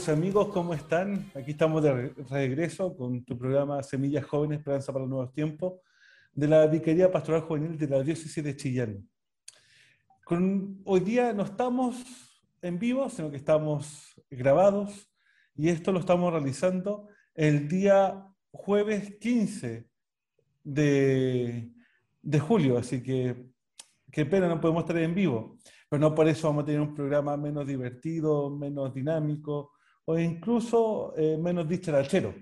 queridos amigos, ¿cómo están? Aquí estamos de regreso con tu programa Semillas Jóvenes, Esperanza para los Nuevos Tiempos, de la Vicaría Pastoral Juvenil de la Diócesis de Chillán. Con, hoy día no estamos en vivo, sino que estamos grabados, y esto lo estamos realizando el día jueves 15 de, de julio, así que qué pena no podemos estar en vivo pero no por eso vamos a tener un programa menos divertido, menos dinámico o incluso eh, menos dicharachero.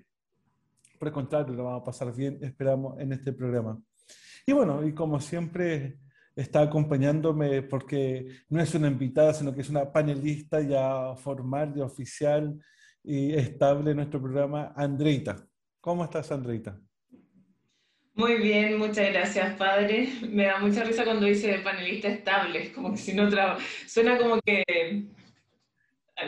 Por el contrario, lo vamos a pasar bien, esperamos, en este programa. Y bueno, y como siempre está acompañándome porque no es una invitada, sino que es una panelista ya formal y oficial y estable en nuestro programa, Andreita. ¿Cómo estás, Andreita? Muy bien, muchas gracias, padre. Me da mucha risa cuando dice panelista estable, como que si no trabaja. Suena como que.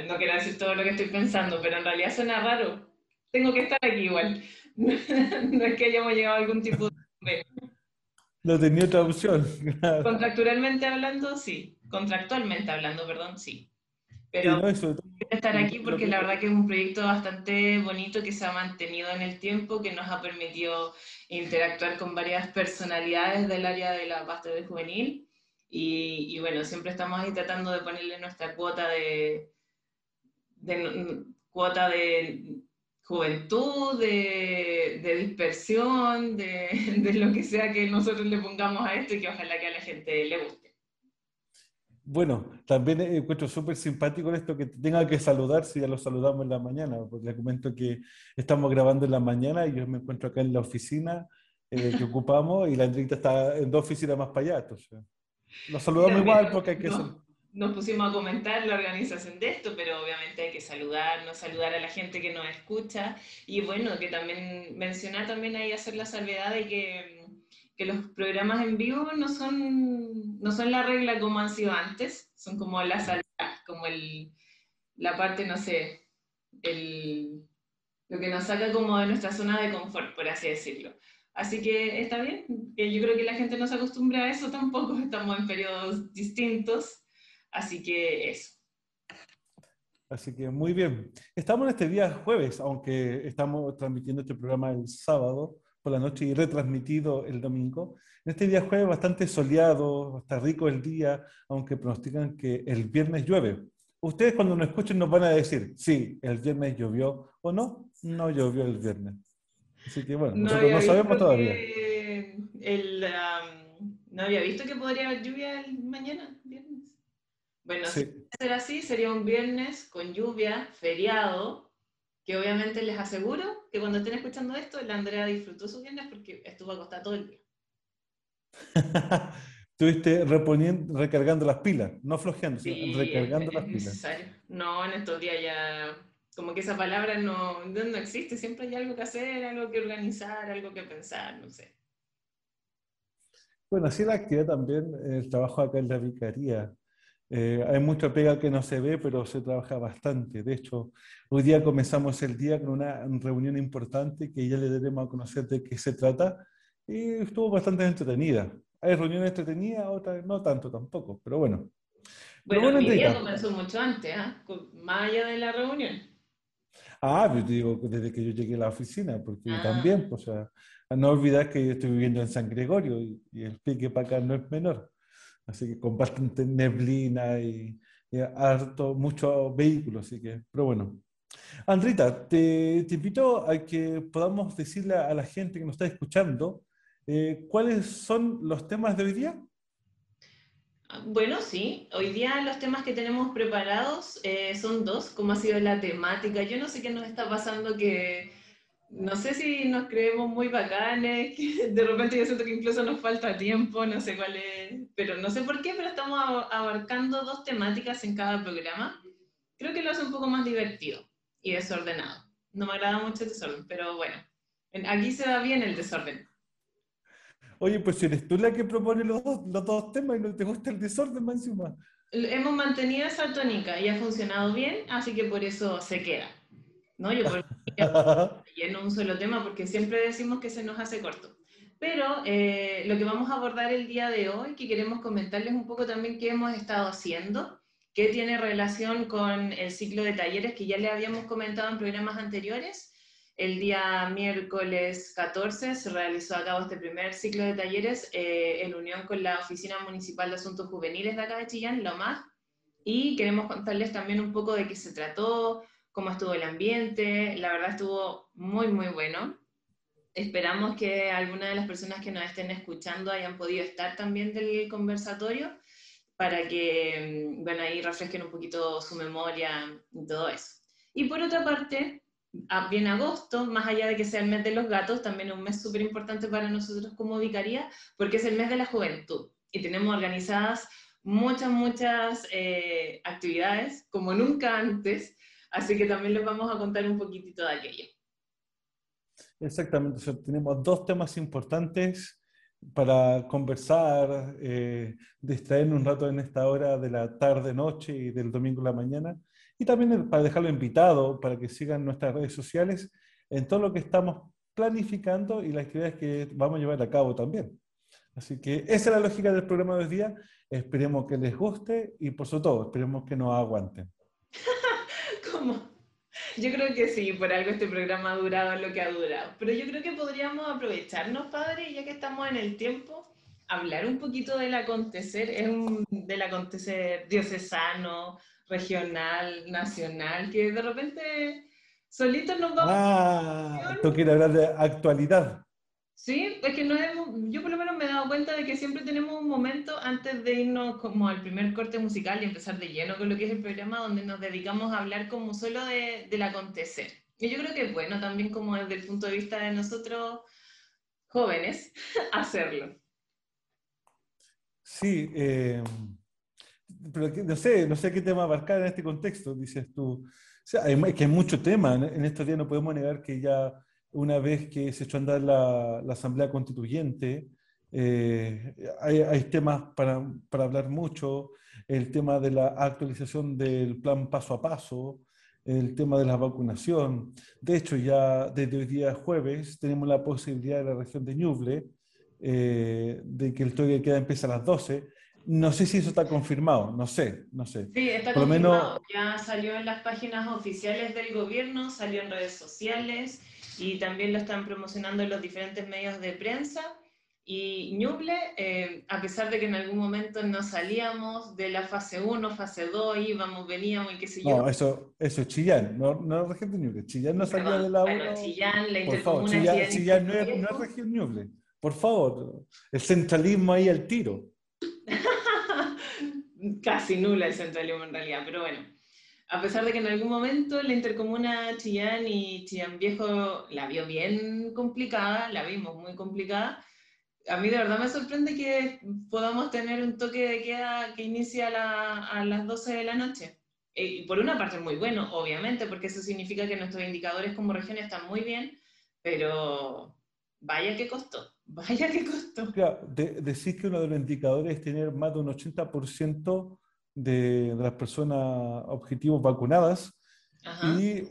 No quiero decir todo lo que estoy pensando, pero en realidad suena raro. Tengo que estar aquí igual. No es que hayamos llegado a algún tipo de. No tenía otra opción. Contractualmente hablando, sí. Contractualmente hablando, perdón, sí. Pero quiero estar aquí porque la verdad que es un proyecto bastante bonito que se ha mantenido en el tiempo, que nos ha permitido interactuar con varias personalidades del área de la pastoral juvenil. Y, y, bueno, siempre estamos ahí tratando de ponerle nuestra cuota de, de cuota de juventud, de, de dispersión, de, de, lo que sea que nosotros le pongamos a esto y que ojalá que a la gente le guste. Bueno, también encuentro súper simpático esto que tenga que saludar si ya lo saludamos en la mañana, porque les comento que estamos grabando en la mañana y yo me encuentro acá en la oficina eh, que ocupamos y la Andrita está en dos oficinas más para allá. Entonces, nos saludamos igual porque hay que... No, nos pusimos a comentar la organización de esto, pero obviamente hay que saludar, no saludar a la gente que nos escucha y bueno, que también mencionar también ahí hacer la salvedad de que que los programas en vivo no son, no son la regla como han sido antes, son como la salida, como el, la parte, no sé, el, lo que nos saca como de nuestra zona de confort, por así decirlo. Así que está bien, yo creo que la gente no se acostumbra a eso tampoco, estamos en periodos distintos, así que eso. Así que muy bien. Estamos en este día jueves, aunque estamos transmitiendo este programa el sábado, por la noche y retransmitido el domingo. En este día jueves bastante soleado, está rico el día, aunque pronostican que el viernes llueve. Ustedes cuando nos escuchen nos van a decir, sí, el viernes llovió o no, no llovió el viernes. Así que bueno, nosotros no sabemos todavía. El, no había visto que podría haber lluvia el mañana, viernes. Bueno, si ser así, sería un viernes con lluvia, feriado, que obviamente les aseguro que cuando estén escuchando esto, la Andrea disfrutó sus viernes porque estuvo acostada todo el día. Estuviste reponiendo, recargando las pilas, no flojeando, sino recargando las pilas. No, en estos días ya, como que esa palabra no, no existe, siempre hay algo que hacer, algo que organizar, algo que pensar, no sé. Bueno, así la actividad también, el trabajo acá en la vicaría, eh, hay mucha pega que no se ve, pero se trabaja bastante. De hecho, hoy día comenzamos el día con una reunión importante que ya le daremos a conocer de qué se trata y estuvo bastante entretenida. Hay reuniones entretenidas, otras no tanto tampoco, pero bueno. Bueno, bueno mi día comenzó mucho antes, ¿eh? más allá de la reunión. Ah, yo pues digo, desde que yo llegué a la oficina, porque ah. también, pues, o sea, no olvidar que yo estoy viviendo en San Gregorio y, y el pique para acá no es menor así que con bastante neblina y, harto, muchos vehículos, así que, pero bueno. Andrita, te, te, invito a que podamos decirle a la gente que nos está escuchando eh, cuáles son los temas de hoy día. Bueno, sí, hoy día los temas que tenemos preparados eh, son dos, como ha sido la temática. Yo no sé qué nos está pasando que no sé si nos creemos muy bacanes, que de repente yo siento que incluso nos falta tiempo, no sé cuál es, pero no sé por qué, pero estamos abarcando dos temáticas en cada programa. Creo que lo hace un poco más divertido y desordenado. No me agrada mucho el desorden, pero bueno, aquí se da bien el desorden. Oye, pues si eres tú la que propone los dos, los dos temas y no te gusta el desorden más encima. Hemos mantenido esa tónica y ha funcionado bien, así que por eso se queda. ¿No? Yo por lleno un solo tema porque siempre decimos que se nos hace corto. Pero eh, lo que vamos a abordar el día de hoy, que queremos comentarles un poco también qué hemos estado haciendo, que tiene relación con el ciclo de talleres que ya le habíamos comentado en programas anteriores. El día miércoles 14 se realizó a cabo este primer ciclo de talleres eh, en unión con la Oficina Municipal de Asuntos Juveniles de acá de Chillán, OMAG, y queremos contarles también un poco de qué se trató, cómo estuvo el ambiente. La verdad estuvo muy, muy bueno. Esperamos que algunas de las personas que nos estén escuchando hayan podido estar también del conversatorio para que, mm, bueno, ahí refresquen un poquito su memoria y todo eso. Y por otra parte, viene agosto, más allá de que sea el mes de los gatos, también es un mes súper importante para nosotros como vicaría, porque es el mes de la juventud. Y tenemos organizadas muchas, muchas eh, actividades, como nunca antes, así que también les vamos a contar un poquitito de aquello. Exactamente, tenemos dos temas importantes para conversar, eh, distraernos un rato en esta hora de la tarde-noche y del domingo a la mañana, y también para dejarlo invitado para que sigan nuestras redes sociales en todo lo que estamos planificando y las actividades que vamos a llevar a cabo también. Así que esa es la lógica del programa de hoy día. Esperemos que les guste y por sobre todo, esperemos que nos aguanten. ¿Cómo? Yo creo que sí, por algo este programa ha durado lo que ha durado. Pero yo creo que podríamos aprovecharnos, padre, ya que estamos en el tiempo, hablar un poquito del acontecer, es un, del acontecer diocesano, regional, nacional, que de repente solitos nos vamos... Ah, tú quieres hablar de actualidad. Sí, es que no yo por lo menos me he dado cuenta de que siempre tenemos un momento antes de irnos como al primer corte musical y empezar de lleno con lo que es el programa, donde nos dedicamos a hablar como solo de, del acontecer. Y yo creo que es bueno también como desde el punto de vista de nosotros jóvenes hacerlo. Sí, eh, pero no sé, no sé qué tema abarcar en este contexto, dices tú. O sea, hay, que hay mucho tema, en estos días no podemos negar que ya una vez que se echó a andar la, la Asamblea Constituyente. Eh, hay, hay, temas para, para, hablar mucho, el tema de la actualización del plan paso a paso, el tema de la vacunación. De hecho, ya desde hoy día jueves tenemos la posibilidad de la región de Ñuble eh, de que el toque de queda empieza a las 12. No sé si eso está confirmado, no sé, no sé. Sí, está Por confirmado. Menos... Ya salió en las páginas oficiales del gobierno, salió en redes sociales y también lo están promocionando en los diferentes medios de prensa. Y Ñuble, eh, a pesar de que en algún momento no salíamos de la fase 1, fase 2, íbamos, veníamos y qué sé yo. No, eso, eso es Chillán, no, no es región de Ñuble. Chillán no salía de la 1. Bueno, Chillán, la Por favor, Chillán, Chillán no, es, no es región Ñuble. Por favor, el centralismo ahí al tiro. Casi nula el centralismo en realidad, pero bueno a pesar de que en algún momento la intercomuna Chillán y Chillán Viejo la vio bien complicada, la vimos muy complicada, a mí de verdad me sorprende que podamos tener un toque de queda que inicia a, las 12 de la noche. Eh, por una parte muy bueno, obviamente, porque eso significa que nuestros indicadores como región están muy bien, pero vaya que costó, vaya que costó. Claro, decir que uno de los indicadores es tener más de un 80% de, las personas objetivos vacunadas y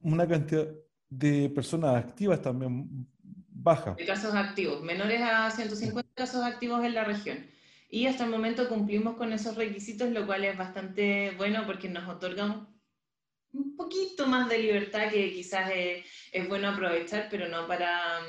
una cantidad de personas activas también baja. De casos activos, menores a 150 casos activos en la región. Y hasta el momento cumplimos con esos requisitos, lo cual es bastante bueno porque nos otorga un poquito más de libertad que quizás es, es bueno aprovechar, pero no para,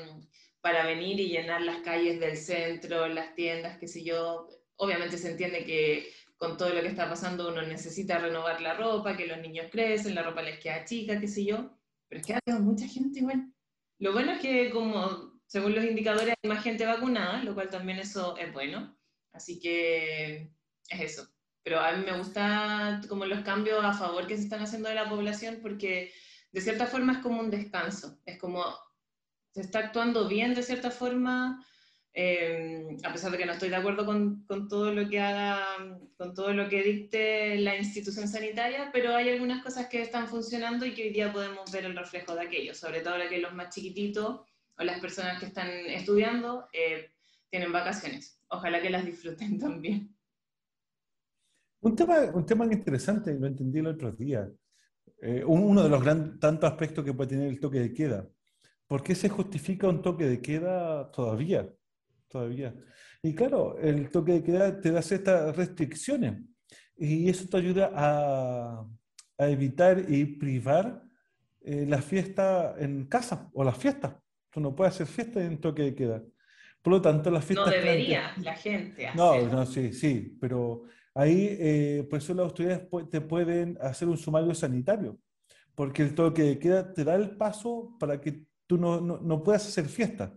para venir y llenar las calles del centro, las tiendas, qué sé yo. Obviamente se entiende que con todo lo que está pasando uno necesita renovar la ropa, que los niños crecen, la ropa les queda chica, qué sé yo, pero es que hay mucha gente igual. Lo bueno es que como según los indicadores hay más gente vacunada, lo cual también eso es bueno, así que es eso. Pero a mí me gusta como los cambios a favor que se están haciendo de la población porque de cierta forma es como un descanso, es como se está actuando bien de cierta forma, Em, a pesar de que no estoy de acuerdo con, todo lo que haga, con todo lo que dicte la institución sanitaria, pero hay algunas cosas que están funcionando y que hoy día podemos ver el reflejo de aquello, sobre todo ahora que los más chiquititos o las personas que están estudiando eh, tienen vacaciones. Ojalá que las disfruten también. Un tema, un tema interesante, lo entendí el otro día. Eh, uno de los gran, tantos aspectos que puede tener el toque de queda. ¿Por qué se justifica un toque de queda todavía? Todavía. Y claro, el toque de queda te da ciertas restricciones. y eso te ayuda a, a evitar y privar eh, la fiesta en casa o las fiestas. Tú no puedes hacer fiesta en toque de queda. Por lo tanto, las fiestas... No debería la gente hacer. No, no, sí, sí, pero ahí eh, por eso las autoridades te pueden hacer un sumario sanitario, porque el toque de queda te da el paso para que tú no, no, no puedas hacer fiesta.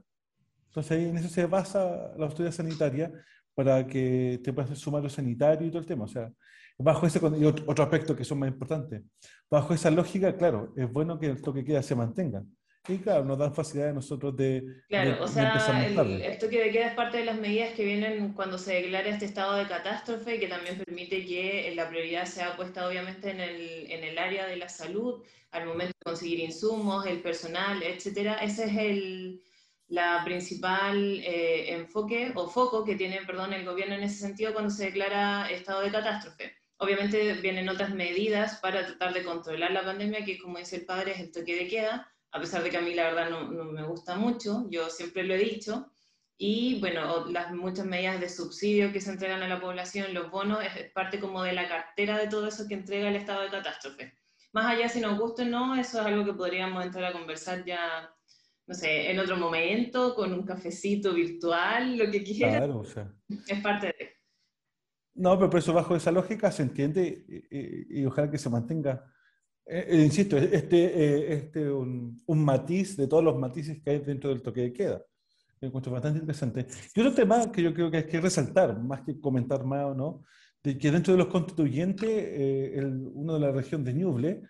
Entonces ahí en eso se basa la autoridad sanitaria para que te puedas hacer sumario sanitario y todo el tema. O sea, bajo ese y otro aspecto que son más importantes. Bajo esa lógica, claro, es bueno que el toque de queda se mantenga. Y claro, nos dan facilidad a nosotros de. Claro, o sea, el, toque de queda es parte de las medidas que vienen cuando se declara este estado de catástrofe, que también permite que la prioridad sea puesta, obviamente, en el, en el área de la salud, al momento de conseguir insumos, el personal, etcétera. Ese es el, la principal eh, enfoque o foco que tiene, perdón, el gobierno en ese sentido cuando se declara estado de catástrofe. Obviamente vienen otras medidas para tratar de controlar la pandemia, que como dice el padre es el toque de queda, a pesar de que a mí la verdad no, no me gusta mucho, yo siempre lo he dicho, y bueno, las muchas medidas de subsidio que se entregan a la población, los bonos, es parte como de la cartera de todo eso que entrega el estado de catástrofe. Más allá si nos gusta o no, eso es algo que podríamos entrar a conversar ya, no sé, en otro momento, con un cafecito virtual, lo que quieras. Claro, o sea. Es parte de... No, pero por eso bajo esa lógica se entiende y, ojalá que se mantenga. Eh, eh, insisto, este, eh, este un, un, matiz de todos los matices que hay dentro del toque de queda. Me encuentro bastante interesante. Y otro tema que yo creo que hay que resaltar, más que comentar más o no, de que dentro de los constituyentes, el, uno de la región de Ñuble,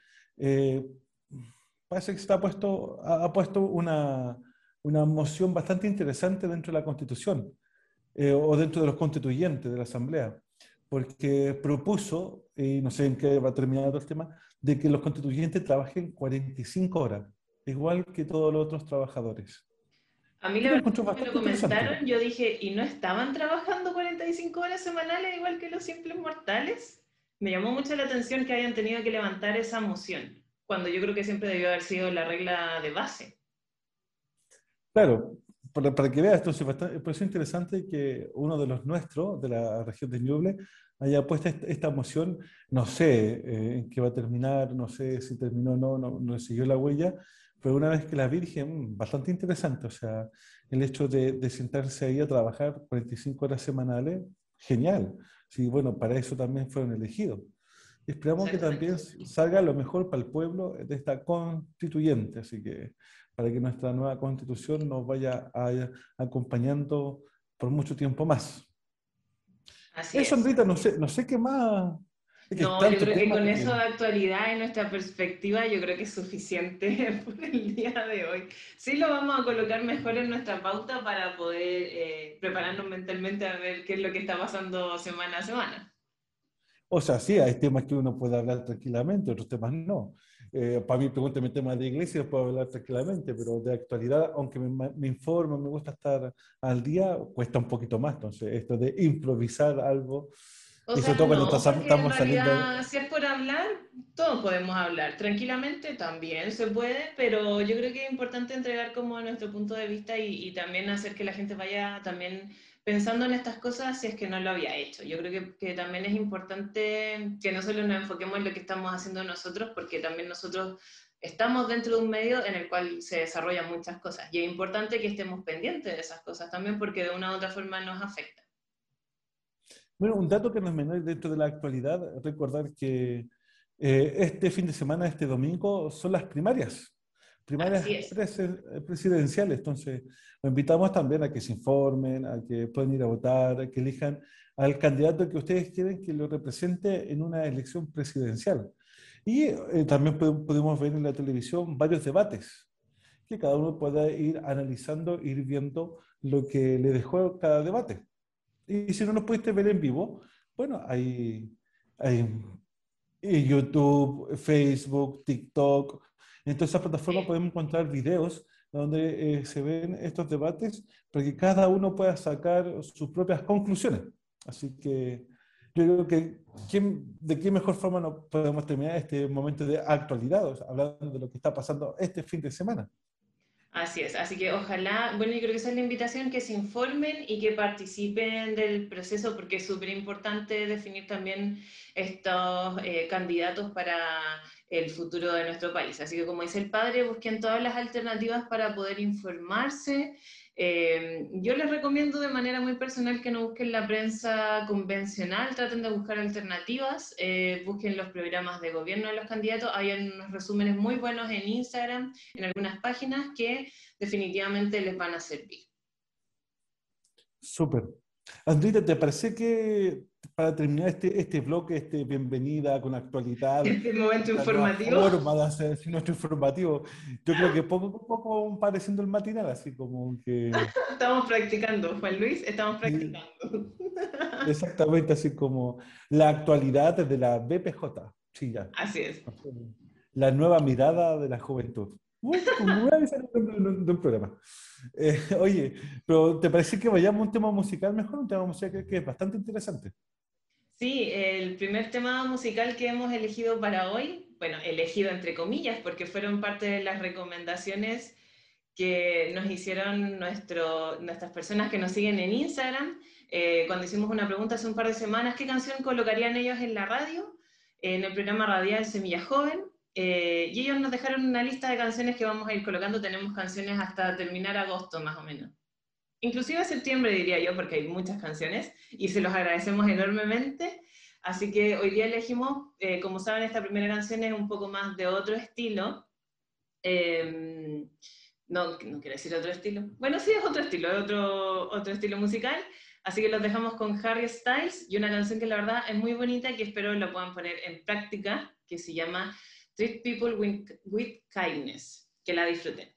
parece que está puesto, ha, ha puesto una, una moción bastante interesante dentro de la Constitución, o dentro de los constituyentes de la Asamblea porque propuso, y no sé en qué va a terminar todo el tema, de que los constituyentes trabajen 45 horas, igual que todos los otros trabajadores. A mí la verdad me lo comentaron, yo dije, ¿y no estaban trabajando 45 horas semanales igual que los simples mortales? Me llamó mucho la atención que hayan tenido que levantar esa moción, cuando yo creo que siempre debió haber sido la regla de base. Claro, para, para que veas, entonces, es interesante que uno de los nuestros, de la región de Ñuble, haya puesto esta, moción, no sé eh, en qué va a terminar, no sé si terminó o no, no, no siguió la huella, pero una vez que la Virgen, bastante interesante, o sea, el hecho de, de sentarse ahí a trabajar 45 horas semanales, genial. Sí, bueno, para eso también fueron elegidos. Esperamos que también salga lo mejor para el pueblo de esta constituyente, así que para que nuestra nueva constitución nos vaya acompañando por mucho tiempo más. Así eso, Andrita, no sé, no sé qué más. no, yo creo que con eso de actualidad y nuestra perspectiva, yo creo que es suficiente por el día de hoy. Sí lo vamos a colocar mejor en nuestra pauta para poder eh, prepararnos mentalmente a ver qué es lo que está pasando semana a semana. O sea, sí, hay temas que uno puede hablar tranquilamente, otros temas no. Eh, para mí, pregúnteme temas de iglesia, puedo hablar tranquilamente, pero de actualidad, aunque me, me, informo, me gusta estar al día, cuesta un poquito más. Entonces, esto de improvisar algo, y sobre todo cuando estamos saliendo. Si es por hablar, todos podemos hablar. Tranquilamente también se puede, pero yo creo que es importante entregar como nuestro punto de vista y, y también hacer que la gente vaya también pensando en estas cosas si es que no lo había hecho. Yo creo que, también es importante que no solo nos enfoquemos en lo que estamos haciendo nosotros, porque también nosotros estamos dentro de un medio en el cual se desarrollan muchas cosas. Y es importante que estemos pendientes de esas cosas también, porque de una u otra forma nos afecta. Bueno, un dato que nos menor dentro de la actualidad, recordar que eh, este fin de semana, este domingo, son las primarias primarias presidenciales. Entonces, lo invitamos también a que se informen, a que puedan ir a votar, a que elijan al candidato que ustedes quieren que lo represente en una elección presidencial. Y eh, también podemos ver en la televisión varios debates, que cada uno pueda ir analizando, ir viendo lo que le dejó cada debate. Y si no nos pudiste ver en vivo, bueno, hay, hay YouTube, Facebook, TikTok, en toda esa plataforma podemos encontrar videos donde eh, se ven estos debates para que cada uno pueda sacar sus propias conclusiones. Así que yo creo que de qué mejor forma no podemos terminar este momento de actualidad, hablando de lo que está pasando este fin de semana. Así es, así que ojalá, bueno, yo creo que esa es la invitación, que se informen y que participen del proceso, porque es súper importante definir también estos eh, candidatos para el futuro de nuestro país. Así que como dice el padre, busquen todas las alternativas para poder informarse eh, yo les recomiendo de manera muy personal que no busquen la prensa convencional, traten de buscar alternativas, eh, busquen los programas de gobierno de los candidatos, hay unos resúmenes muy buenos en Instagram, en algunas páginas que definitivamente les van a servir. Súper. Andrita, ¿te parece que para terminar este, este bloque, este bienvenida con actualidad. Este momento informativo. forma de hacer nuestro informativo. Yo creo que poco a poco pareciendo el matinal, así como que. estamos practicando, Juan Luis, estamos practicando. Exactamente, así como la actualidad de la BPJ, Chilla. Así es. La nueva mirada de la juventud. De un programa. Eh, oye, pero ¿te parece que vayamos a un tema musical mejor? Un tema musical que es bastante interesante. Sí, el primer tema musical que hemos elegido para hoy, bueno, elegido entre comillas, porque fueron parte de las recomendaciones que nos hicieron nuestro, nuestras personas que nos siguen en Instagram, eh, cuando hicimos una pregunta hace un par de semanas, ¿qué canción colocarían ellos en la radio? En el programa radial Semilla Joven. Eh, y ellos nos dejaron una lista de canciones que vamos a ir colocando, tenemos canciones hasta terminar agosto más o menos inclusive septiembre diría yo, porque hay muchas canciones y se los agradecemos enormemente. Así que hoy día elegimos, eh, como saben, esta primera canción es un poco más de otro estilo. Em, no, no quiero decir otro estilo. Bueno, sí es otro estilo, es otro, otro estilo musical. Así que los dejamos con Harry Styles y una canción que la verdad es muy bonita y que espero la puedan poner en práctica, que se llama Treat People with Kindness. Que la disfruten.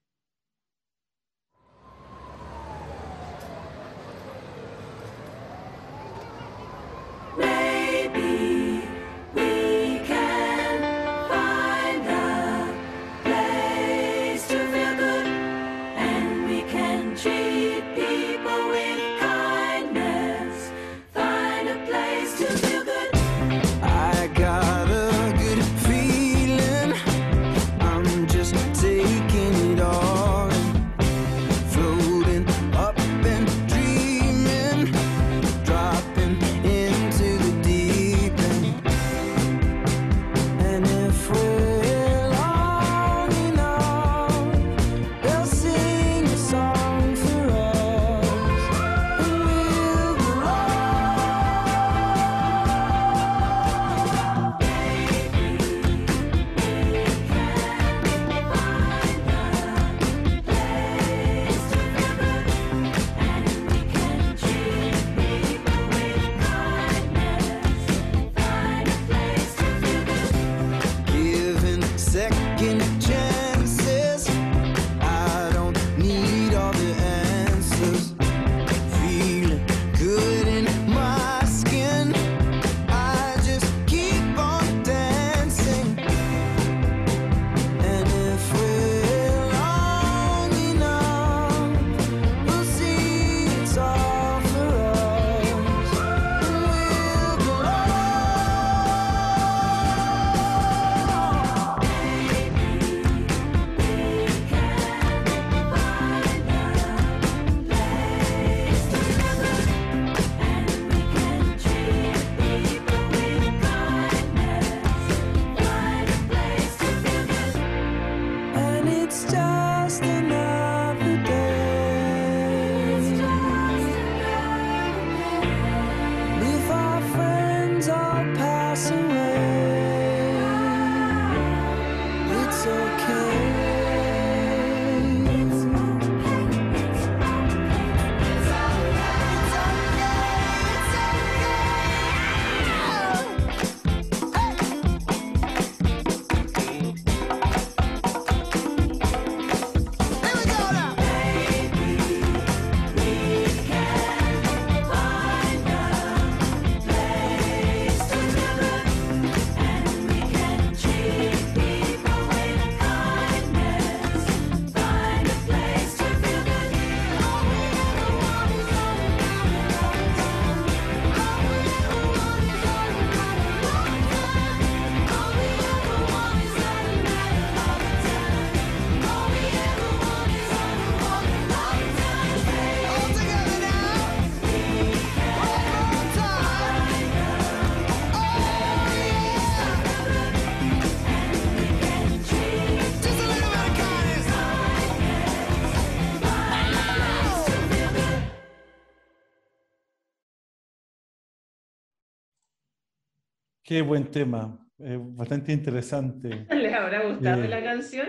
Qué buen tema, eh, bastante interesante. ¿Les habrá gustado la canción?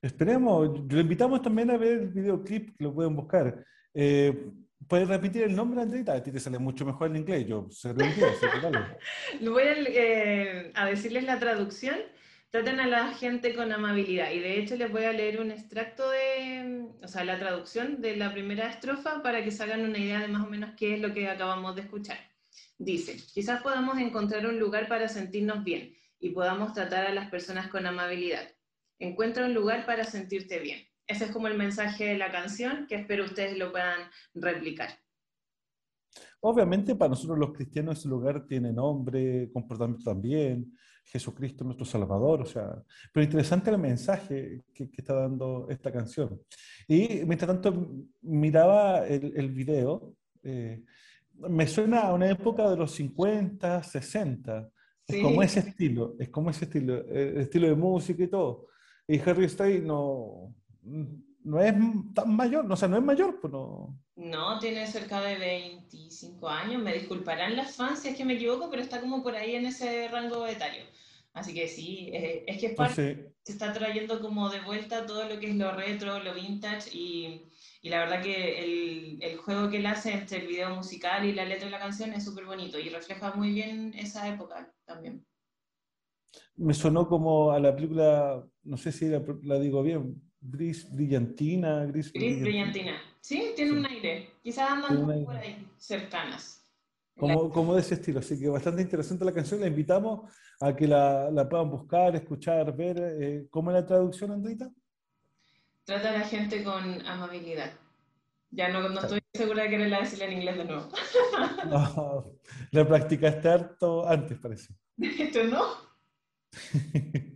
Esperemos, lo invitamos también a ver el videoclip, que lo pueden buscar. Eh, ¿Puedes repetir el nombre, Andrita? A ti te sale mucho mejor en inglés, yo se lo Voy a, eh, a, decirles la traducción. Traten a la gente con amabilidad. Y de hecho les voy a leer un extracto de, o sea, la traducción de la primera estrofa para que se hagan una idea de más o menos qué es lo que acabamos de escuchar. Dice, quizás podamos encontrar un lugar para sentirnos bien y podamos tratar a las personas con amabilidad. Encuentra un lugar para sentirte bien. Ese es como el mensaje de la canción que espero ustedes lo puedan replicar. Obviamente para nosotros los cristianos ese lugar tiene nombre, comportamiento también, Jesucristo nuestro Salvador, o sea, pero interesante el mensaje que, está dando esta canción. Y mientras tanto miraba el, el video, eh, me suena a una época de los 50, 60, es como ese estilo, es como ese estilo, eh, el estilo de música y todo. Y Harry Styles no, no es tan mayor, o sea, no es mayor, pues no. No, tiene cerca de 25 años, me disculparán las fans si es que me equivoco, pero está como por ahí en ese rango etario. Así que sí, eh, es que es parte, se está trayendo como de vuelta todo lo que es lo retro, lo vintage y, y la verdad que el, el, juego que él hace entre el video musical y la letra de la canción es súper bonito y refleja muy bien esa época también. Me sonó como a la película, no sé si la digo bien, gris brillantina. Gris, brillantina. Sí, tiene un aire. Quizás andan por ahí, cercanas. Como, como, de ese estilo, así que bastante interesante la canción. La invitamos a que la, la puedan buscar, escuchar, ver. Eh, ¿Cómo es la traducción, Andrita? Trata a la gente con amabilidad. Ya no, no estoy segura de quererla decirla en inglés de nuevo. no, la practicaste harto antes, parece. ¿Esto no?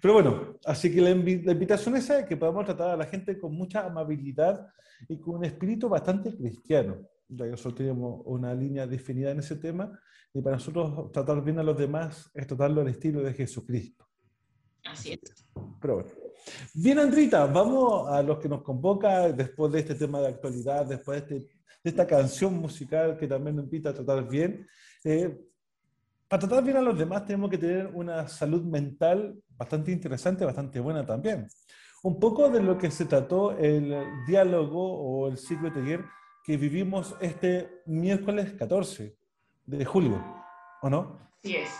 Pero bueno, así que la, invitación es que podamos tratar a la gente con mucha amabilidad y con un espíritu bastante cristiano. Ya que nosotros tenemos una línea definida en ese tema y para nosotros tratar bien a los demás es tratarlo al estilo de Jesucristo. Así es. Pero bueno. Bien, Andrita, vamos a los que nos convoca después de este tema de actualidad, después de, este, esta canción musical que también nos invita a tratar bien. Eh, para tratar bien a los demás tenemos que tener una salud mental bastante interesante, bastante buena también. Un poco de lo que se trató el diálogo o el ciclo de taller que vivimos este miércoles 14 de julio, ¿o no? Sí es.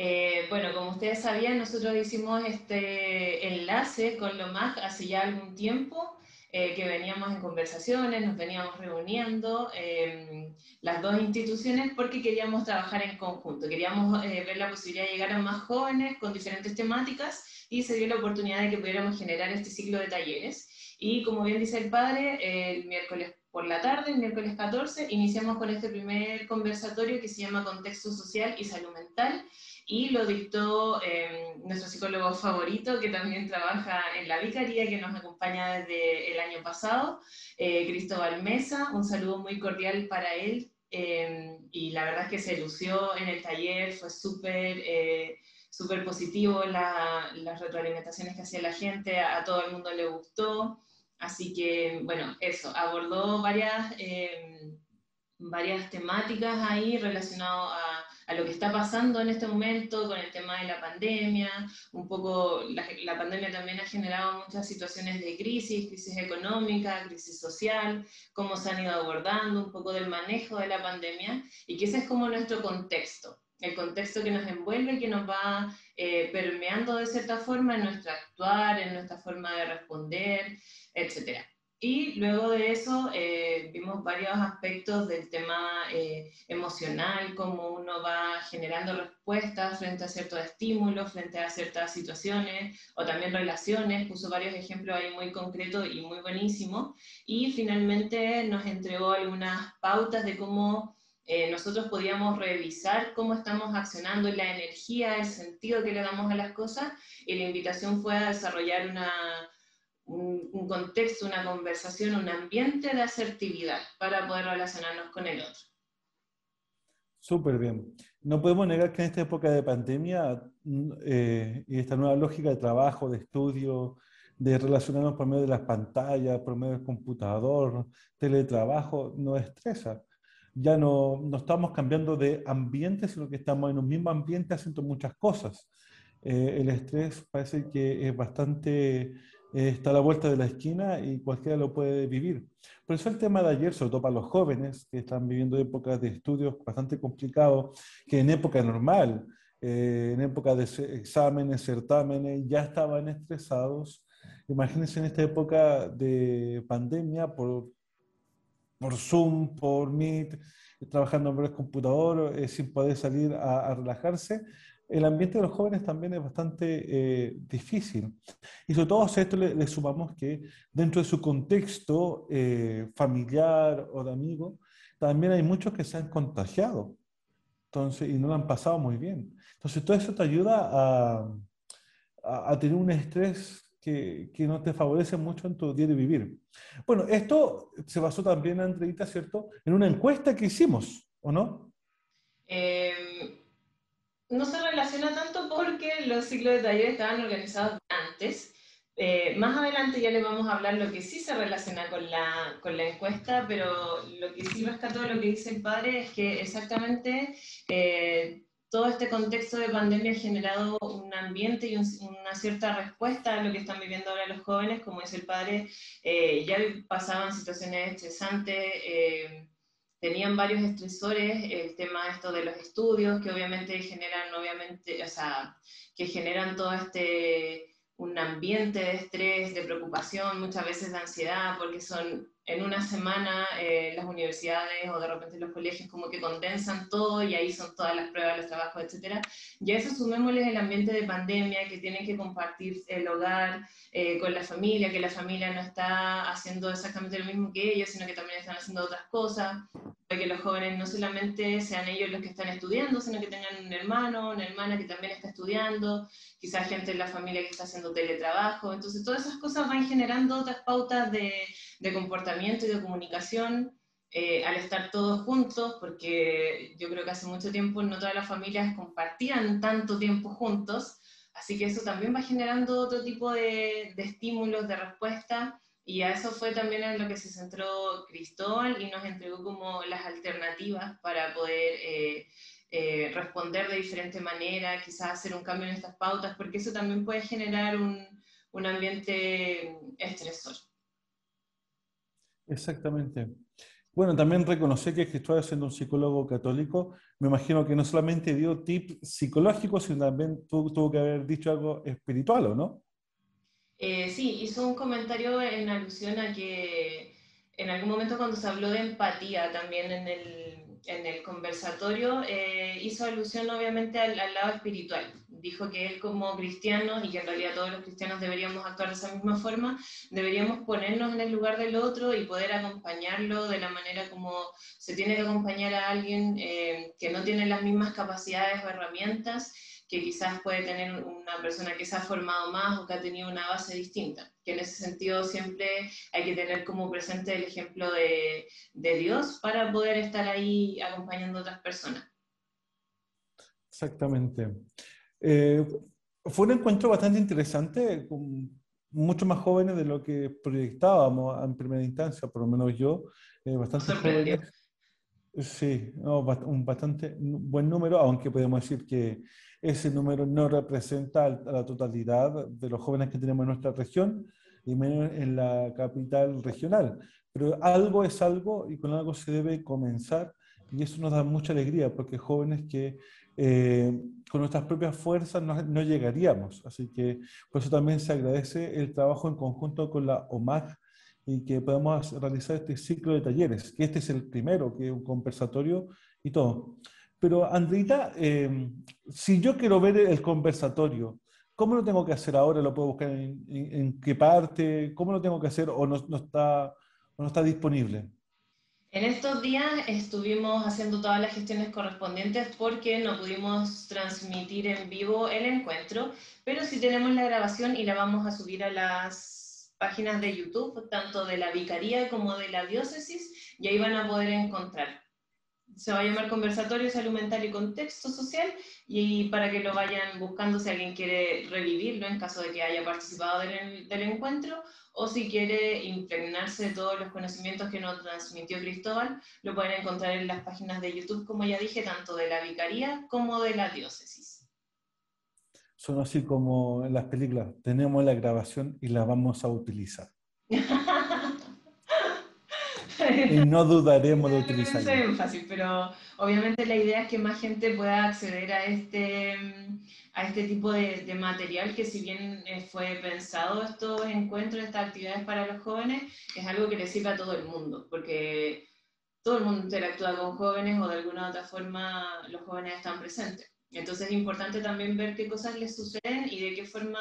Eh, bueno, como ustedes sabían, nosotros hicimos este enlace con lo más hace ya algún tiempo eh, que veníamos en conversaciones, nos veníamos reuniendo em, las dos instituciones porque queríamos trabajar en conjunto, queríamos eh, ver la posibilidad de llegar a más jóvenes con diferentes temáticas y se dio la oportunidad de que pudiéramos generar este ciclo de talleres. Y como bien dice el padre, el miércoles por la tarde, el miércoles 14, iniciamos con este primer conversatorio que se llama Contexto Social y Salud Mental, y lo dictó em, nuestro psicólogo favorito, que también trabaja en la vicaría, que nos acompaña desde el año pasado, eh, Cristóbal Mesa. Un saludo muy cordial para él. Em, y la verdad es que se lució en el taller, fue súper eh, súper positivo las retroalimentaciones que hacía la gente, a, todo el mundo le gustó. Así que, bueno, eso, abordó varias, em, varias temáticas ahí relacionadas a a lo que está pasando en este momento con el tema de la pandemia. Un poco la, pandemia también ha generado muchas situaciones de crisis, crisis económica, crisis social, cómo se han ido abordando, un poco del manejo de la pandemia y que ese es como nuestro contexto el contexto que nos envuelve y que nos va eh, permeando de cierta forma en nuestro actuar, en nuestra forma de responder, etcétera. Y luego de eso eh, vimos varios aspectos del tema eh, emocional, cómo uno va generando respuestas frente a ciertos estímulos, frente a ciertas situaciones o también relaciones. Puso varios ejemplos ahí muy concretos y muy buenísimos. Y finalmente nos entregó algunas pautas de cómo eh, nosotros podíamos revisar cómo estamos accionando la energía, el sentido que le damos a las cosas. Y la invitación fue a desarrollar una un, contexto, una conversación, un ambiente de asertividad para poder relacionarnos con el otro. Súper bien. No podemos negar que en esta época de pandemia eh, y esta nueva lógica de trabajo, de estudio, de relacionarnos por medio de las pantallas, por medio del computador, teletrabajo, nos estresa. ya no, no estamos cambiando de ambiente, sino que estamos en un mismo ambiente haciendo muchas cosas. Eh, el estrés parece que es bastante, eh, está a la vuelta de la esquina y cualquiera lo puede vivir. Por eso el tema de ayer, sobre todo para los jóvenes que están viviendo épocas de estudios bastante complicados, que en época normal, eh, en época de exámenes, certámenes, ya estaban estresados. Imagínense en esta época de pandemia por, por Zoom, por Meet, trabajando en el computador, sin poder salir a relajarse el ambiente de los jóvenes también es bastante eh, difícil. Y sobre todo a esto le, sumamos que dentro de su contexto eh, familiar o de amigo, también hay muchos que se han contagiado entonces, y no lo han pasado muy bien. Entonces, todo eso te ayuda a, a, tener un estrés que, que, no te favorece mucho en tu de vivir. Bueno, esto se basó también, Andreita, ¿cierto?, en una encuesta que hicimos, ¿o no? Eh no se relaciona tanto porque los ciclos de taller estaban organizados antes. Eh, más adelante ya les vamos a hablar lo que sí se relaciona con la, con la encuesta, pero lo que sí rescató lo que dice el padre es que exactamente eh, todo este contexto de pandemia ha generado un ambiente y una cierta respuesta a lo que están viviendo ahora los jóvenes. Como dice el padre, eh, ya pasaban situaciones estresantes tenían varios estresores, el tema esto de los estudios, que obviamente generan, obviamente, o sea, que generan todo este, un ambiente de estrés, de preocupación, muchas veces de ansiedad, porque son en una semana eh, las universidades o de repente los colegios como que condensan todo y ahí son todas las pruebas, los trabajos, etc. Y a eso sumémosles el ambiente de pandemia, que tienen que compartir el hogar eh, con la familia, que la familia no está haciendo exactamente lo mismo que ellos, sino que también están haciendo otras cosas, que los jóvenes no solamente sean ellos los que están estudiando, sino que tengan un hermano, una hermana que también está estudiando, quizás gente en la familia que está haciendo teletrabajo, entonces todas esas cosas van generando otras pautas de de comportamiento y de comunicación eh, al estar todos juntos, porque yo creo que hace mucho tiempo no todas las familias compartían tanto tiempo juntos, así que eso también va generando otro tipo de, estímulos, de respuesta, y a eso fue también en lo que se centró Cristóbal y nos entregó como las alternativas para poder eh, eh, responder de diferente manera, quizás hacer un cambio en estas pautas, porque eso también puede generar un, un ambiente estresor. Exactamente. Bueno, también reconocí que Cristóbal, siendo un psicólogo católico, me imagino que no solamente dio tips psicológicos, sino también tuvo, que haber dicho algo espiritual, ¿o no? Eh, sí, hizo un comentario en alusión a que en algún momento cuando se habló de empatía también en el, en el conversatorio, eh, hizo alusión obviamente al, lado espiritual. Dijo que él como cristiano, y que en realidad todos los cristianos deberíamos actuar de esa misma forma, deberíamos ponernos en el lugar del otro y poder acompañarlo de la manera como se tiene que acompañar a alguien eh, que no tiene las mismas capacidades o herramientas que quizás puede tener una persona que se ha formado más o que ha tenido una base distinta. Que en ese sentido siempre hay que tener como presente el ejemplo de, de Dios para poder estar ahí acompañando a otras personas. Exactamente. Eh, fue un encuentro bastante interesante, con mucho más jóvenes de lo que proyectábamos en primera instancia, por lo menos yo, eh, bastante jóvenes. Sí, un bastante buen número, aunque podemos decir que ese número no representa a la totalidad de los jóvenes que tenemos en nuestra región y menos en la capital regional. Pero algo es algo y con algo se debe comenzar y eso nos da mucha alegría porque jóvenes que eh, con nuestras propias fuerzas no, no, llegaríamos. Así que por eso también se agradece el trabajo en conjunto con la OMAG y que podamos realizar este ciclo de talleres, que este es el primero, que es un conversatorio y todo. Pero Andrita, em, si yo quiero ver el conversatorio, ¿cómo lo tengo que hacer ahora? ¿Lo puedo buscar en, qué parte? ¿Cómo lo tengo que hacer o no, está, no está disponible? En estos días estuvimos haciendo todas las gestiones correspondientes porque no pudimos transmitir en vivo el encuentro, pero sí tenemos la grabación y la vamos a subir a las páginas de YouTube, tanto de la Vicaría como de la Diócesis, y ahí van a poder encontrar se va a llamar Conversatorio Salud Mental y Contexto Social y para que lo vayan buscando si alguien quiere revivirlo en caso de que haya participado del, del encuentro o si quiere impregnarse de todos los conocimientos que nos transmitió Cristóbal, lo pueden encontrar en las páginas de YouTube, como ya dije, tanto de la Vicaría como de la Diócesis. Son así como en las películas, tenemos la grabación y la vamos a utilizar. y no dudaremos de utilizarla. Es fácil, pero obviamente la idea es que más gente pueda acceder a este, a este tipo de, material que si bien eh, fue pensado estos encuentros, estas actividades para los jóvenes, es algo que les sirve a todo el mundo, porque todo el mundo interactúa con jóvenes o de alguna u otra forma los jóvenes están presentes. Entonces es importante también ver qué cosas les suceden y de qué forma,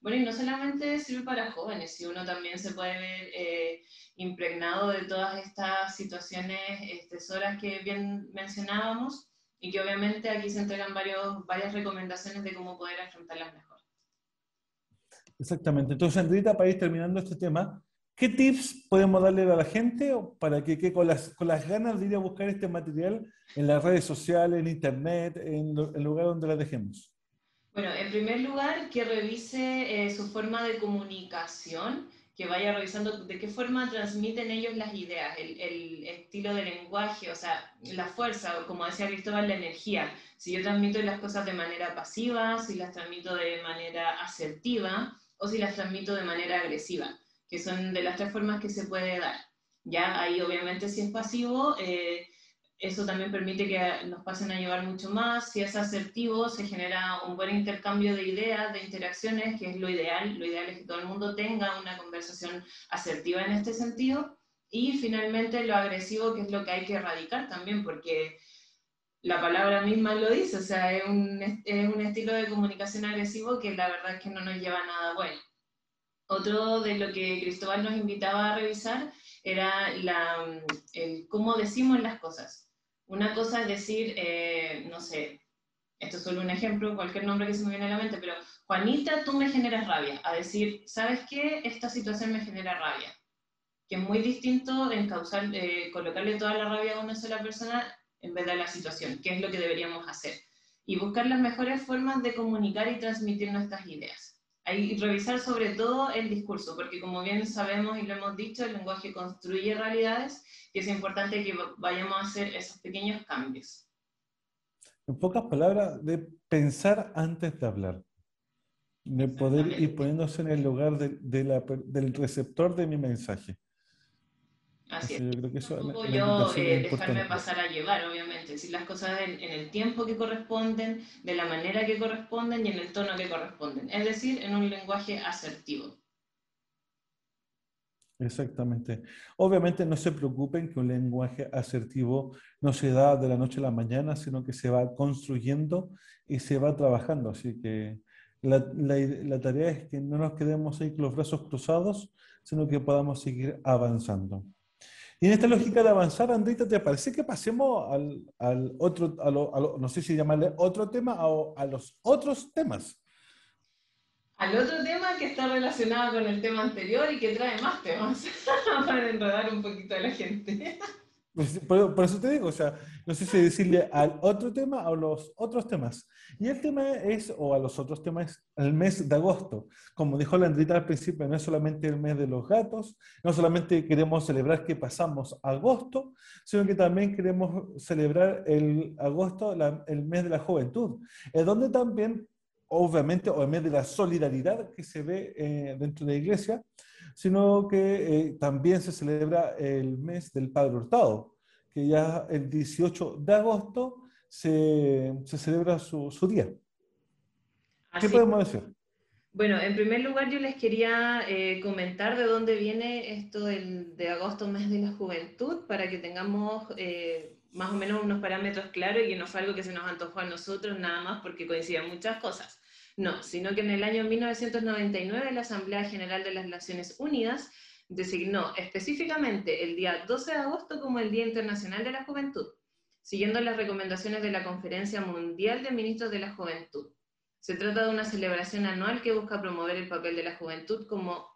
bueno, y no solamente sirve para jóvenes, si uno también se puede ver eh, impregnado de todas estas situaciones estresoras que bien mencionábamos y que obviamente aquí se entregan varios, varias recomendaciones de cómo poder afrontarlas mejor. Exactamente. Entonces, Andrita, para ir terminando este tema, ¿qué tips podemos darle a la gente para que, que con, las, con las ganas de ir a buscar este material en las redes sociales, en internet, en el lugar donde la dejemos? Bueno, en primer lugar, que revise eh, su forma de comunicación que vaya revisando de qué forma transmiten ellos las ideas, el, el, estilo de lenguaje, o sea, la fuerza, como decía Cristóbal, la energía. Si yo transmito las cosas de manera pasiva, si las transmito de manera asertiva o si las transmito de manera agresiva, que son de las tres formas que se puede dar. Ya ahí obviamente si es pasivo, eh, eso también permite que nos pasen a llevar mucho más. Si es asertivo, se genera un buen intercambio de ideas, de interacciones, que es lo ideal. Lo ideal es que todo el mundo tenga una conversación asertiva en este sentido. Y finalmente lo agresivo, que es lo que hay que erradicar también, porque la palabra misma lo dice, o sea, es un, es un estilo de comunicación agresivo que la verdad es que no nos lleva a nada bueno. Otro de lo que Cristóbal nos invitaba a revisar era el cómo decimos las cosas. Una cosa es decir, eh, no sé, esto es solo un ejemplo, cualquier nombre que se me viene a la mente, pero Juanita, tú me generas rabia. A decir, ¿sabes qué? Esta situación me genera rabia. Que es muy distinto en causar, eh, colocarle toda la rabia a una sola persona en vez de la situación, que es lo que deberíamos hacer. Y buscar las mejores formas de comunicar y transmitir nuestras ideas. Hay revisar sobre todo el discurso, porque como bien sabemos y lo hemos dicho, el lenguaje construye realidades y es importante que vayamos a hacer esos pequeños cambios. En pocas palabras, de pensar antes de hablar, de poder ir poniéndose en el lugar del receptor de mi mensaje. Así es. Yo creo que eso yo eh, dejarme pasar a llevar, obviamente, decir las cosas en, el tiempo que corresponden, de la manera que corresponden y en el tono que corresponden. Es decir, en un lenguaje asertivo. Exactamente. Obviamente no se preocupen que un lenguaje asertivo no se da de la noche a la mañana, sino que se va construyendo y se va trabajando. Así que la, la tarea es que no nos quedemos ahí con los brazos cruzados, sino que podamos seguir avanzando. Y en esta lógica de avanzar, Andrita, ¿te parece que pasemos al, al otro, a lo, no sé si llamarle otro tema o a los otros temas? Al otro tema que está relacionado con el tema anterior y que trae más temas para enredar un poquito a la gente. Pues, por, eso te digo, o sea, no sé si decirle al otro tema o a los otros temas. Y el tema es, o a los otros temas, el mes de agosto. Como dijo la Andrita al principio, no es solamente el mes de los gatos, no solamente queremos celebrar que pasamos agosto, sino que también queremos celebrar el agosto, el mes de la juventud, es donde también, obviamente, o el mes de la solidaridad que se ve eh, dentro de la iglesia, sino que eh, también se celebra el mes del Padre Hurtado, que ya el 18 de agosto se, se celebra su, su día. ¿Qué podemos decir? Bueno, en primer lugar yo les quería eh, comentar de dónde viene esto del, de agosto, mes de la juventud, para que tengamos eh, más o menos unos parámetros claros y que no fue algo que se nos antojó a nosotros nada más porque coinciden muchas cosas. No, sino que en el año 1999 la Asamblea General de las Naciones Unidas designó específicamente el día 12 de agosto como el Día Internacional de la Juventud, siguiendo las recomendaciones de la Conferencia Mundial de Ministros de la Juventud. Se trata de una celebración anual que busca promover el papel de la juventud como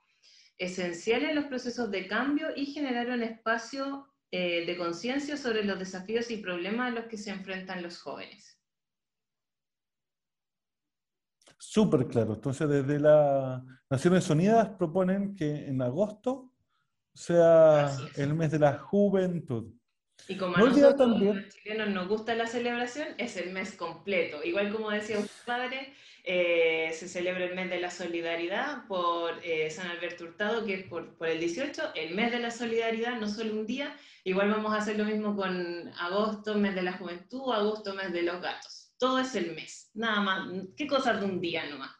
esencial en los procesos de cambio y generar un espacio eh, de conciencia sobre los desafíos y problemas a los que se enfrentan los jóvenes. Súper claro. Entonces, desde las Naciones Unidas proponen que en agosto sea el mes de la juventud. Y como a nosotros, también... los chilenos, nos gusta la celebración, es el mes completo. Igual como decía un padre, eh, se celebra el mes de la solidaridad por eh, San Alberto Hurtado, que es por, por, el 18, el mes de la solidaridad, no solo un día. Igual vamos a hacer lo mismo con agosto, mes de la juventud, agosto, mes de los gatos. Todo es el mes, nada más. ¿Qué cosas de un día nomás?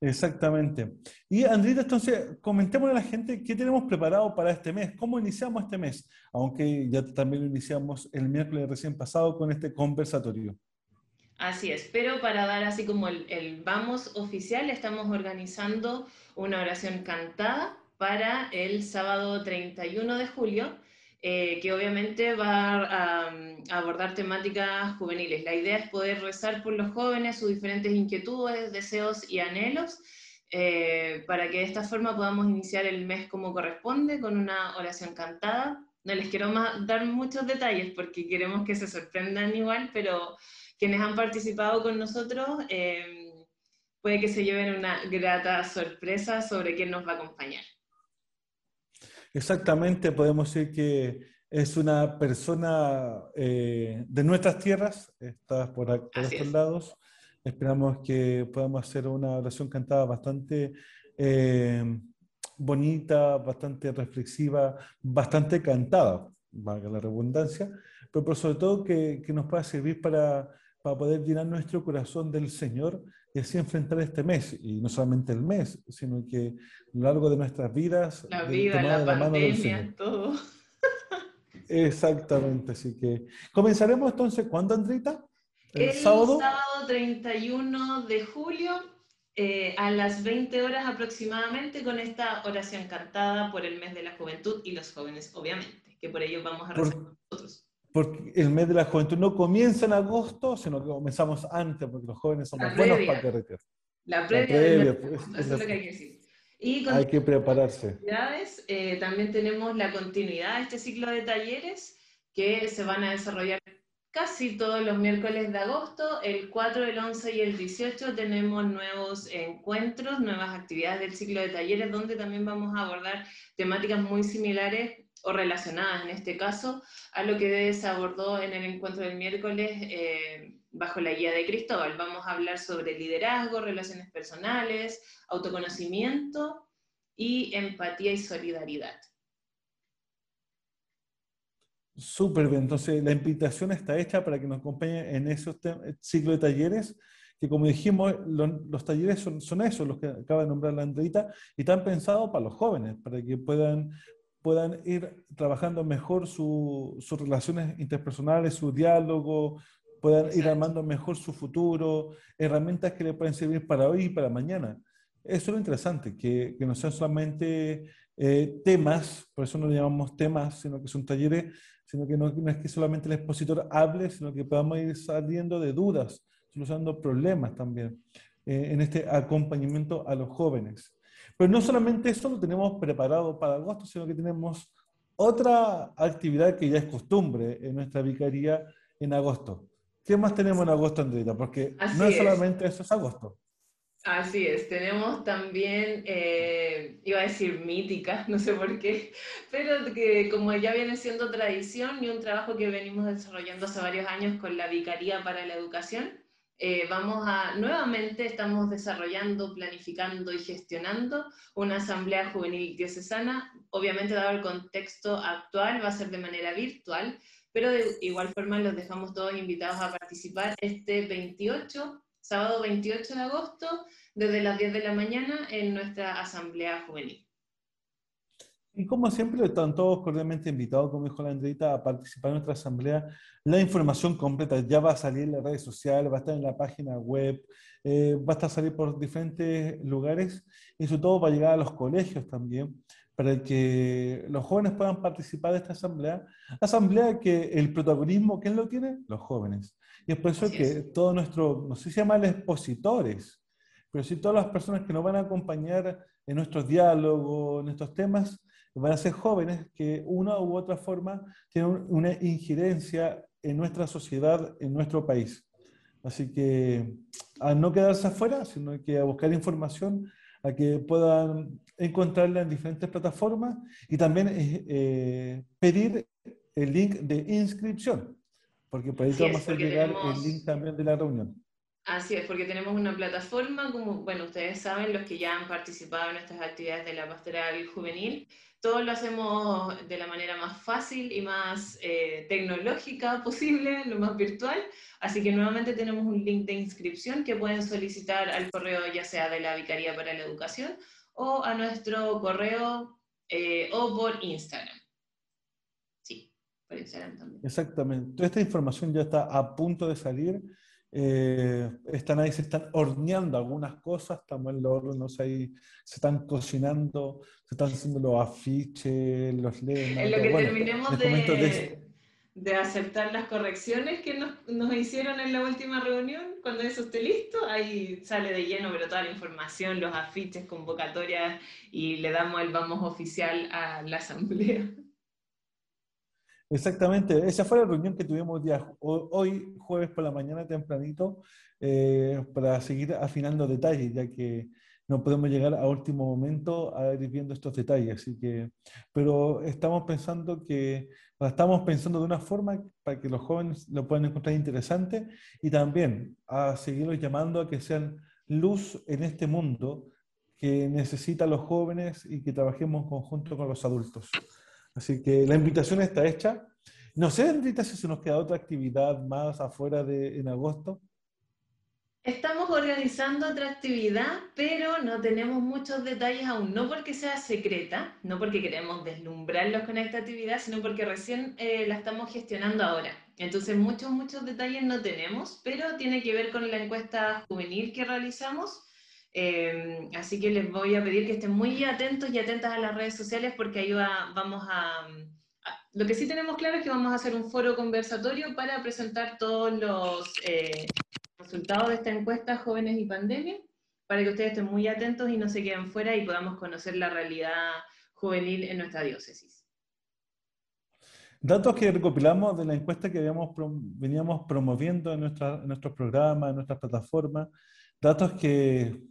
Exactamente. Y Andrita, entonces, comentémosle a la gente qué tenemos preparado para este mes, cómo iniciamos este mes, aunque ya también lo iniciamos el miércoles recién pasado con este conversatorio. Así es, pero para dar así como el, el vamos oficial, estamos organizando una oración cantada para el sábado 31 de julio eh, que obviamente va a, abordar temáticas juveniles. La idea es poder rezar por los jóvenes, sus diferentes inquietudes, deseos y anhelos, eh, para que de esta forma podamos iniciar el mes como corresponde, con una oración cantada. No les quiero más dar muchos detalles porque queremos que se sorprendan igual, pero quienes han participado con nosotros eh, puede que se lleven una grata sorpresa sobre quién nos va a acompañar. Exactamente, podemos decir que es una persona eh, de nuestras tierras, está por, estos lados. Esperamos que podamos hacer una oración cantada bastante eh, bonita, bastante reflexiva, bastante cantada, valga la redundancia, pero sobre todo que, que nos pueda servir para, para poder llenar nuestro corazón del Señor y así enfrentar este mes, y no solamente el mes, sino que a lo largo de nuestras vidas, la vida, la, pandemia, todo. Exactamente, así que comenzaremos entonces, ¿cuándo, Andrita? El, sábado. sábado 31 de julio eh, a las 20 horas aproximadamente con esta oración cantada por el mes de la juventud y los jóvenes, obviamente, que por ello vamos a rezar nosotros porque el mes de la juventud no comienza en agosto, sino que comenzamos antes, porque los jóvenes somos buenos para carretear. La previa, pues, eso es lo que hay que decir. Y hay que prepararse. Eh, también tenemos la continuidad de este ciclo de talleres que se van a desarrollar casi todos los miércoles de agosto. El 4, el 11 y el 18 tenemos nuevos encuentros, nuevas actividades del ciclo de talleres, donde también vamos a abordar temáticas muy similares o relacionadas en este caso a lo que se abordó en el encuentro del miércoles eh, bajo la guía de Cristóbal. Vamos a hablar sobre liderazgo, relaciones personales, autoconocimiento y empatía y solidaridad. Súper bien, entonces la invitación está hecha para que nos acompañen en ese ciclo de talleres, que como dijimos, los talleres son, son esos, los que acaba de nombrar la Andreita, y están pensados para los jóvenes, para que puedan puedan ir trabajando mejor sus relaciones interpersonales, su diálogo, puedan ir armando mejor su futuro, herramientas que le pueden servir para hoy y para mañana. Eso es lo interesante, que, que no sean solamente eh, temas, por eso no le llamamos temas, sino que son talleres, sino que no, es que solamente el expositor hable, sino que podamos ir saliendo de dudas, solucionando problemas también eh, en este acompañamiento a los jóvenes. Pero no solamente eso lo tenemos preparado para agosto, sino que tenemos otra actividad que ya es costumbre en nuestra vicaría en agosto. ¿Qué más tenemos en agosto, Andrea? Porque no es, solamente eso, es agosto. Así es, tenemos también, eh, iba a decir mítica, no sé por qué, pero que como ya viene siendo tradición y un trabajo que venimos desarrollando hace varios años con la Vicaría para la Educación, eh, vamos a, nuevamente estamos desarrollando, planificando y gestionando una asamblea juvenil diocesana. Obviamente, dado el contexto actual, va a ser de manera virtual, pero de igual forma los dejamos todos invitados a participar este 28, sábado 28 de agosto, desde las 10 de la mañana en nuestra asamblea juvenil. Y como siempre, están todos cordialmente invitados, como dijo la Andreita, a participar en nuestra asamblea. La información completa ya va a salir en las redes sociales, va a estar en la página web, eh, va a estar salir por diferentes lugares y sobre todo va a llegar a los colegios también, para que los jóvenes puedan participar de esta asamblea. Asamblea que el protagonismo, ¿quién lo tiene? Los jóvenes. Y es por eso que todo nuestro, no sé si se llama expositores, pero sí todas las personas que nos van a acompañar en nuestros diálogos, en estos temas, van a ser jóvenes que una u otra forma tienen una injerencia en nuestra sociedad, en nuestro país. Así que a no quedarse afuera, sino que a buscar información, a que puedan encontrarla en diferentes plataformas y también eh, pedir el link de inscripción, porque por ahí vamos a llegar el link también de la reunión. Así es, porque tenemos una plataforma, como, bueno, ustedes saben, los que ya han participado en nuestras actividades de la pastoral juvenil, todo lo hacemos de la manera más fácil y más eh, tecnológica posible, lo más virtual. Así que nuevamente tenemos un link de inscripción que pueden solicitar al correo ya sea de la Vicaría para la Educación o a nuestro correo eh, o por Instagram. Sí, por Instagram también. Exactamente. Toda esta información ya está a punto de salir. Eh, están ahí, se están horneando algunas cosas, estamos en los hornos ahí, se están cocinando, se están haciendo los afiches, los lemas. En lo que terminemos de, de, aceptar las correcciones que nos, nos, hicieron en la última reunión, cuando eso esté listo, ahí sale de lleno, pero toda la información, los afiches, convocatorias, y le damos el vamos oficial a la asamblea. Exactamente, esa fue la reunión que tuvimos día, hoy, jueves por la mañana tempranito, eh, para seguir afinando detalles, ya que no podemos llegar a último momento a ir viendo estos detalles. Así que, pero estamos pensando que, estamos pensando de una forma para que los jóvenes lo puedan encontrar interesante y también a seguirlos llamando a que sean luz en este mundo que necesitan los jóvenes y que trabajemos en conjunto con los adultos. Así que la invitación está hecha. No sé, Enrita, si se nos queda otra actividad más afuera de en agosto. Estamos organizando otra actividad, pero no tenemos muchos detalles aún, no porque sea secreta, no porque queremos deslumbrarlos con esta actividad, sino porque recién eh, la estamos gestionando ahora. Entonces muchos, muchos detalles no tenemos, pero tiene que ver con la encuesta juvenil que realizamos Em, así que les voy a pedir que estén muy atentos y atentas a las redes sociales porque ahí vamos a, Lo que sí tenemos claro es que vamos a hacer un foro conversatorio para presentar todos los eh, resultados de esta encuesta Jóvenes y Pandemia, para que ustedes estén muy atentos y no se queden fuera y podamos conocer la realidad juvenil en nuestra diócesis. Datos que recopilamos de la encuesta que habíamos, veníamos promoviendo en, nuestra, en nuestros programas, en nuestras plataformas, datos que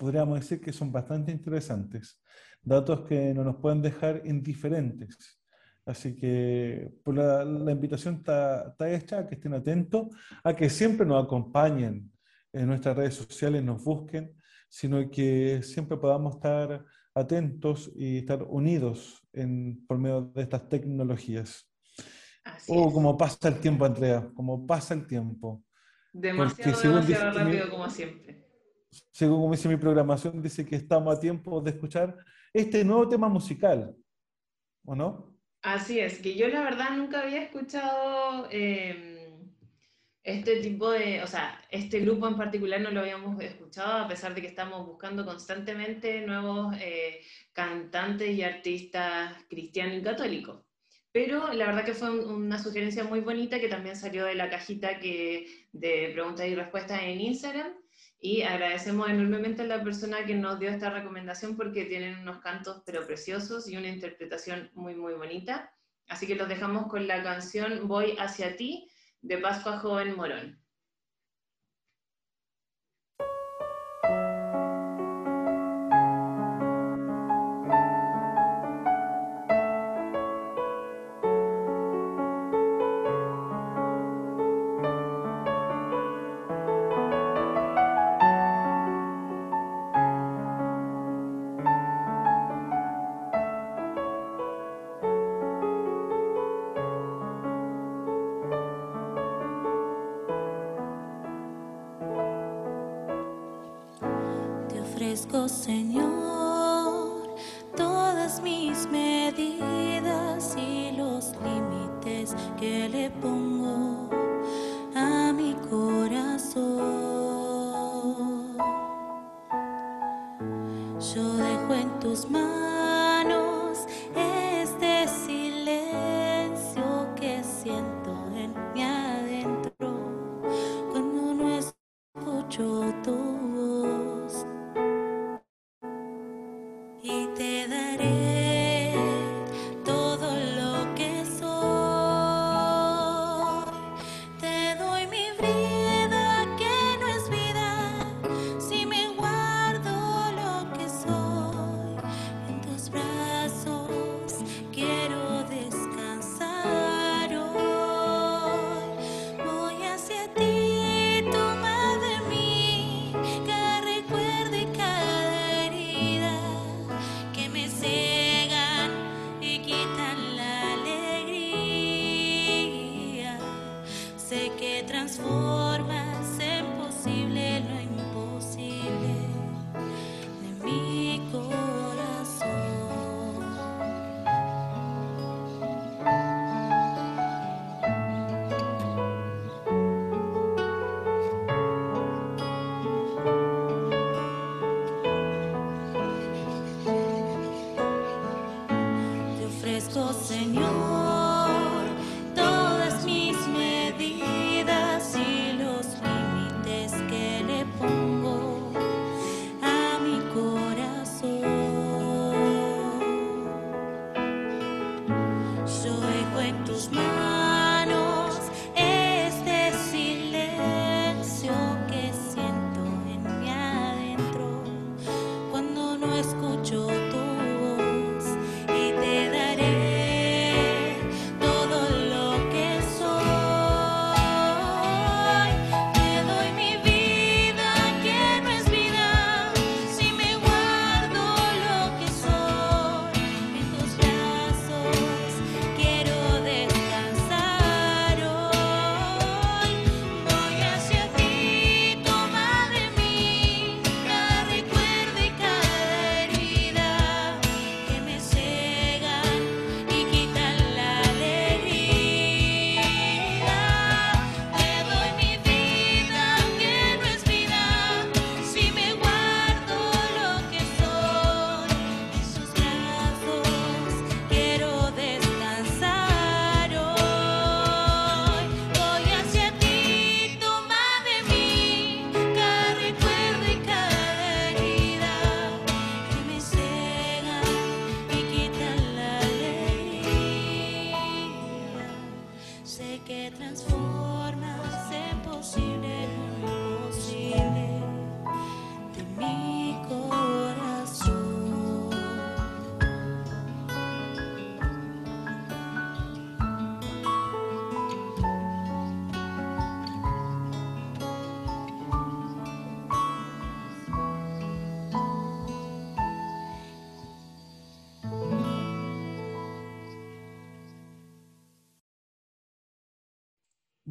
podríamos decir que son bastante interesantes, datos que no nos pueden dejar indiferentes. Así que por la, invitación está, hecha, a que estén atentos, a que siempre nos acompañen en nuestras redes sociales, nos busquen, sino que siempre podamos estar atentos y estar unidos en, por medio de estas tecnologías. o oh, como pasa el tiempo, Andrea, como pasa el tiempo. Demasiado, demasiado rápido como siempre según como dice mi programación, dice que estamos a tiempo de escuchar este nuevo tema musical, ¿o no? Así es, que yo la verdad nunca había escuchado em, este tipo de, o sea, este grupo en particular no lo habíamos escuchado, a pesar de que estamos buscando constantemente nuevos eh, cantantes y artistas cristianos y católicos. Pero la verdad que fue una sugerencia muy bonita que también salió de la cajita que, de preguntas y respuestas en Instagram y agradecemos enormemente a la persona que nos dio esta recomendación porque tienen unos cantos pero preciosos y una interpretación muy muy bonita. Así que los dejamos con la canción Voy hacia ti de Pascua Joven Morón.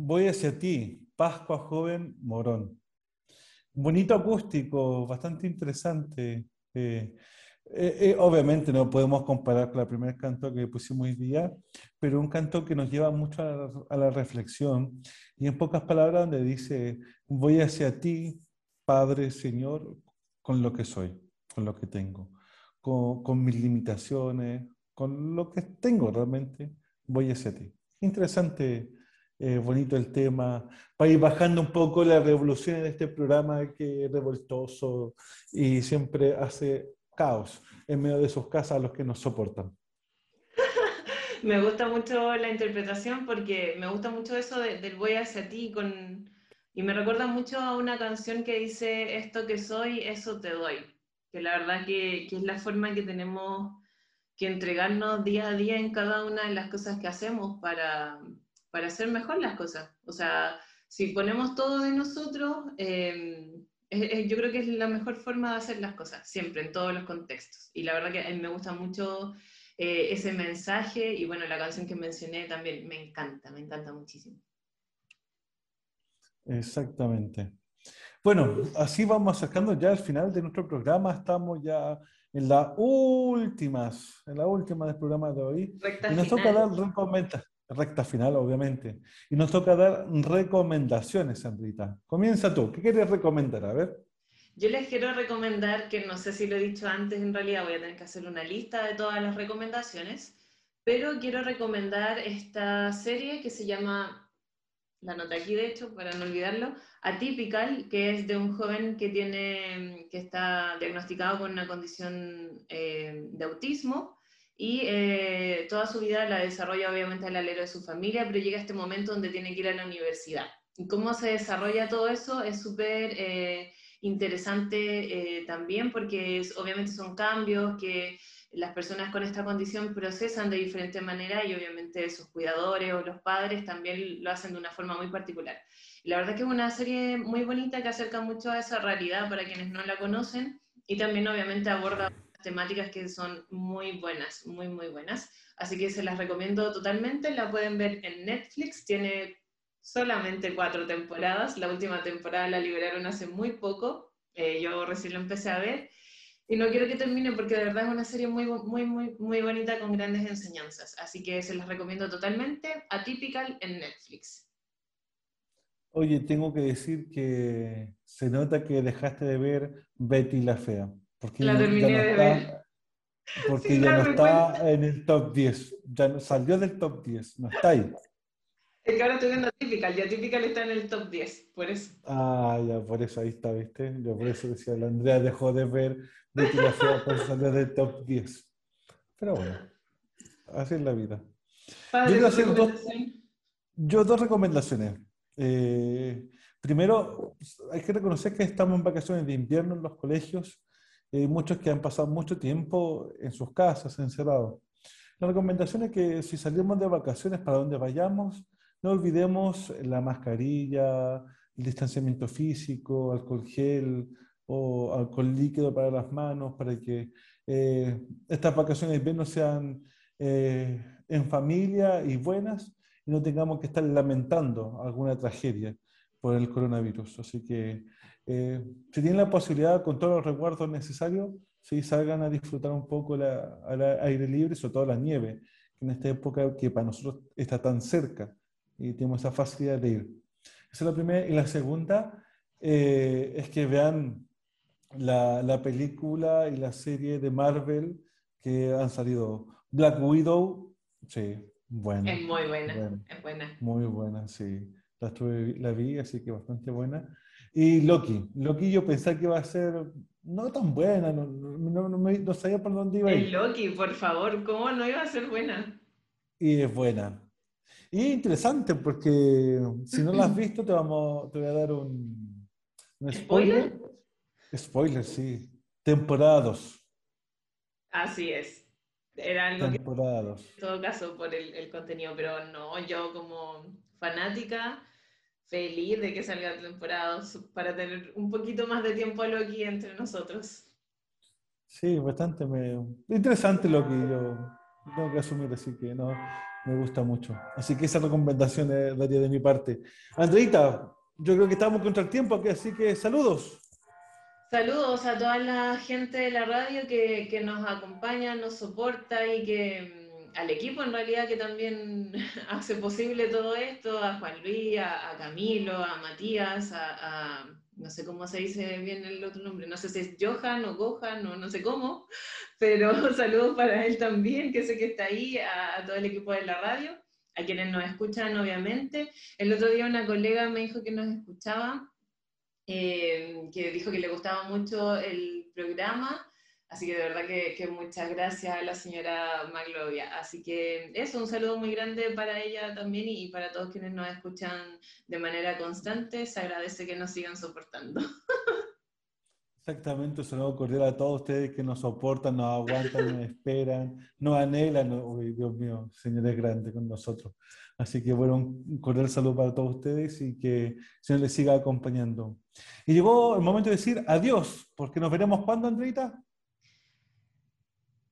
Voy hacia ti, Pascua Joven Morón. Bonito acústico, bastante interesante. Eh, eh, eh, obviamente no podemos comparar con el primer canto que pusimos hoy día, pero un canto que nos lleva mucho a la, reflexión y en pocas palabras donde dice, voy hacia ti, Padre, Señor, con lo que soy, con lo que tengo, con, con mis limitaciones, con lo que tengo realmente, voy hacia ti. Interesante, eh, bonito el tema, para ir bajando un poco las revoluciones de este programa que es revoltoso y siempre hace caos en medio de sus casas a los que nos soportan. me gusta mucho la interpretación porque me gusta mucho eso del voy hacia ti con... y me recuerda mucho a una canción que dice esto que soy, eso te doy, que la verdad que, que es la forma que tenemos que entregarnos día a día en cada una de las cosas que hacemos para, para hacer mejor las cosas. O sea, si ponemos todo de nosotros, eh, yo creo que es la mejor forma de hacer las cosas, siempre, en todos los contextos. Y la verdad que a mí me gusta mucho eh, ese mensaje y bueno, la canción que mencioné también me encanta, me encanta muchísimo. Exactamente. Bueno, así vamos sacando ya al final de nuestro programa. Estamos ya en las últimas, en la última del programa de hoy. Recta y nos toca dar recomendaciones, recta final, obviamente. Y nos toca dar recomendaciones, Sandrita. Comienza tú. ¿Qué quieres recomendar? A ver. Yo les quiero recomendar, que no sé si lo he dicho antes, en realidad voy a tener que hacer una lista de todas las recomendaciones, pero quiero recomendar esta serie que se llama, la nota aquí de hecho, para no olvidarlo, Atypical, que es de un joven que, tiene, que está diagnosticado con una condición eh, de autismo y eh, toda su vida la desarrolla obviamente al alero de su familia, pero llega este momento donde tiene que ir a la universidad. Y cómo se desarrolla todo eso es súper eh, interesante también porque obviamente son cambios que las personas con esta condición procesan de diferente manera y obviamente sus cuidadores o los padres también lo hacen de una forma muy particular la verdad que es una serie muy bonita que acerca mucho a esa realidad para quienes no la conocen y también obviamente aborda temáticas que son muy buenas, muy, muy buenas. Así que se las recomiendo totalmente. La pueden ver en Netflix. Tiene solamente cuatro temporadas. La última temporada la liberaron hace muy poco. Eh, yo recién lo empecé a ver. Y no quiero que termine porque de verdad es una serie muy, muy, muy, muy bonita con grandes enseñanzas. Así que se las recomiendo totalmente. Atypical en Netflix. Oye, tengo que decir que se nota que dejaste de ver Betty la Fea. Porque la terminé de ver. Porque ya no está en el top 10. Ya no, salió del top 10. No está ahí. Es que ahora estoy viendo Typical. Ya Typical está en el top 10. Por eso. Ah, ya, por eso ahí está, ¿viste? Yo por eso decía, la Andrea dejó de ver Betty la Fea por salir del top 10. Pero bueno, así es la vida. yo, dos, yo dos recomendaciones. Eh, primero, hay que reconocer que estamos en vacaciones de invierno en los colegios, hay muchos que han pasado mucho tiempo en sus casas, encerrados. La recomendación es que si salimos de vacaciones para donde vayamos, no olvidemos la mascarilla, el distanciamiento físico, alcohol gel o alcohol líquido para las manos, para que eh, estas vacaciones de invierno sean eh, en familia y buenas no tengamos que estar lamentando alguna tragedia por el coronavirus. Así que eh, si tienen la posibilidad, con todos los resguardos necesarios, sí, salgan a disfrutar un poco al aire libre, sobre todo la nieve, en esta época que para nosotros está tan cerca y tenemos esa facilidad de ir. Esa es la primera. Y la segunda eh, es que vean la, la, película y la serie de Marvel que han salido. Black Widow, sí, Buena. Es muy buena, es buena. Muy buena, sí. La, la vi, así que bastante buena. Y Loki. Loki yo pensaba que iba a ser no tan buena, no, no, no, sabía por dónde iba a ir. Loki, por favor, ¿cómo no iba a ser buena? Y es buena. Y interesante porque si no la has visto te, vamos, te voy a dar un, spoiler. Spoiler, sí. Temporadas. Así es. Era algo en todo caso por el, contenido, pero no, yo como fanática, feliz de que salga la temporada para tener un poquito más de tiempo a Loki entre nosotros. Sí, bastante me... interesante Loki, yo tengo que asumir, así que no, Me gusta mucho. Así que esa recomendación daría de mi parte. Andreita, yo creo que estamos contra el tiempo, así que saludos. Saludos a toda la gente de la radio que, que nos acompaña, nos soporta y que al equipo en realidad que también hace posible todo esto, a Juan Luis, a, Camilo, a Matías, a, no sé cómo se dice bien el otro nombre, no sé si es Johan o Gohan o no sé cómo, pero saludos para él también, que sé que está ahí, a, todo el equipo de la radio, a quienes nos escuchan obviamente. El otro día una colega me dijo que nos escuchaba eh, que dijo que le gustaba mucho el programa. Así que de verdad que, muchas gracias a la señora Maglovia. Así que eso, un saludo muy grande para ella también y, para todos quienes nos escuchan de manera constante. Se agradece que nos sigan soportando. Exactamente, un saludo cordial a todos ustedes que nos soportan, nos aguantan, nos esperan, nos anhelan. Uy, Dios mío, Señor es grande con nosotros. Así que bueno, un cordial saludo para todos ustedes y que el Señor les siga acompañando. Y llegó el momento de decir adiós, porque nos veremos cuando, Andreita.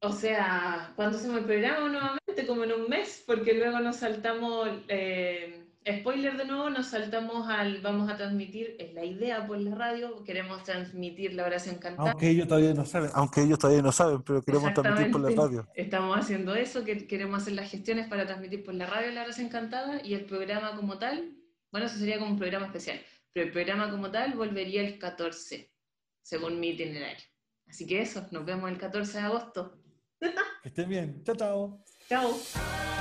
O sea, ¿cuándo hacemos el programa nuevamente? Como en un mes, porque luego nos saltamos eh, Spoiler de nuevo, nos saltamos al, vamos a transmitir, es la idea por la radio, queremos transmitir la oración cantada. Aunque ellos todavía no saben, aunque ellos todavía no saben, pero queremos transmitir por la radio. Estamos haciendo eso, que queremos hacer las gestiones para transmitir por la radio la oración cantada y el programa como tal, bueno, eso sería como un programa especial, pero el programa como tal volvería el 14, según mi itinerario. Así que eso, nos vemos el 14 de agosto. Que estén bien. Chao, chao. Chao.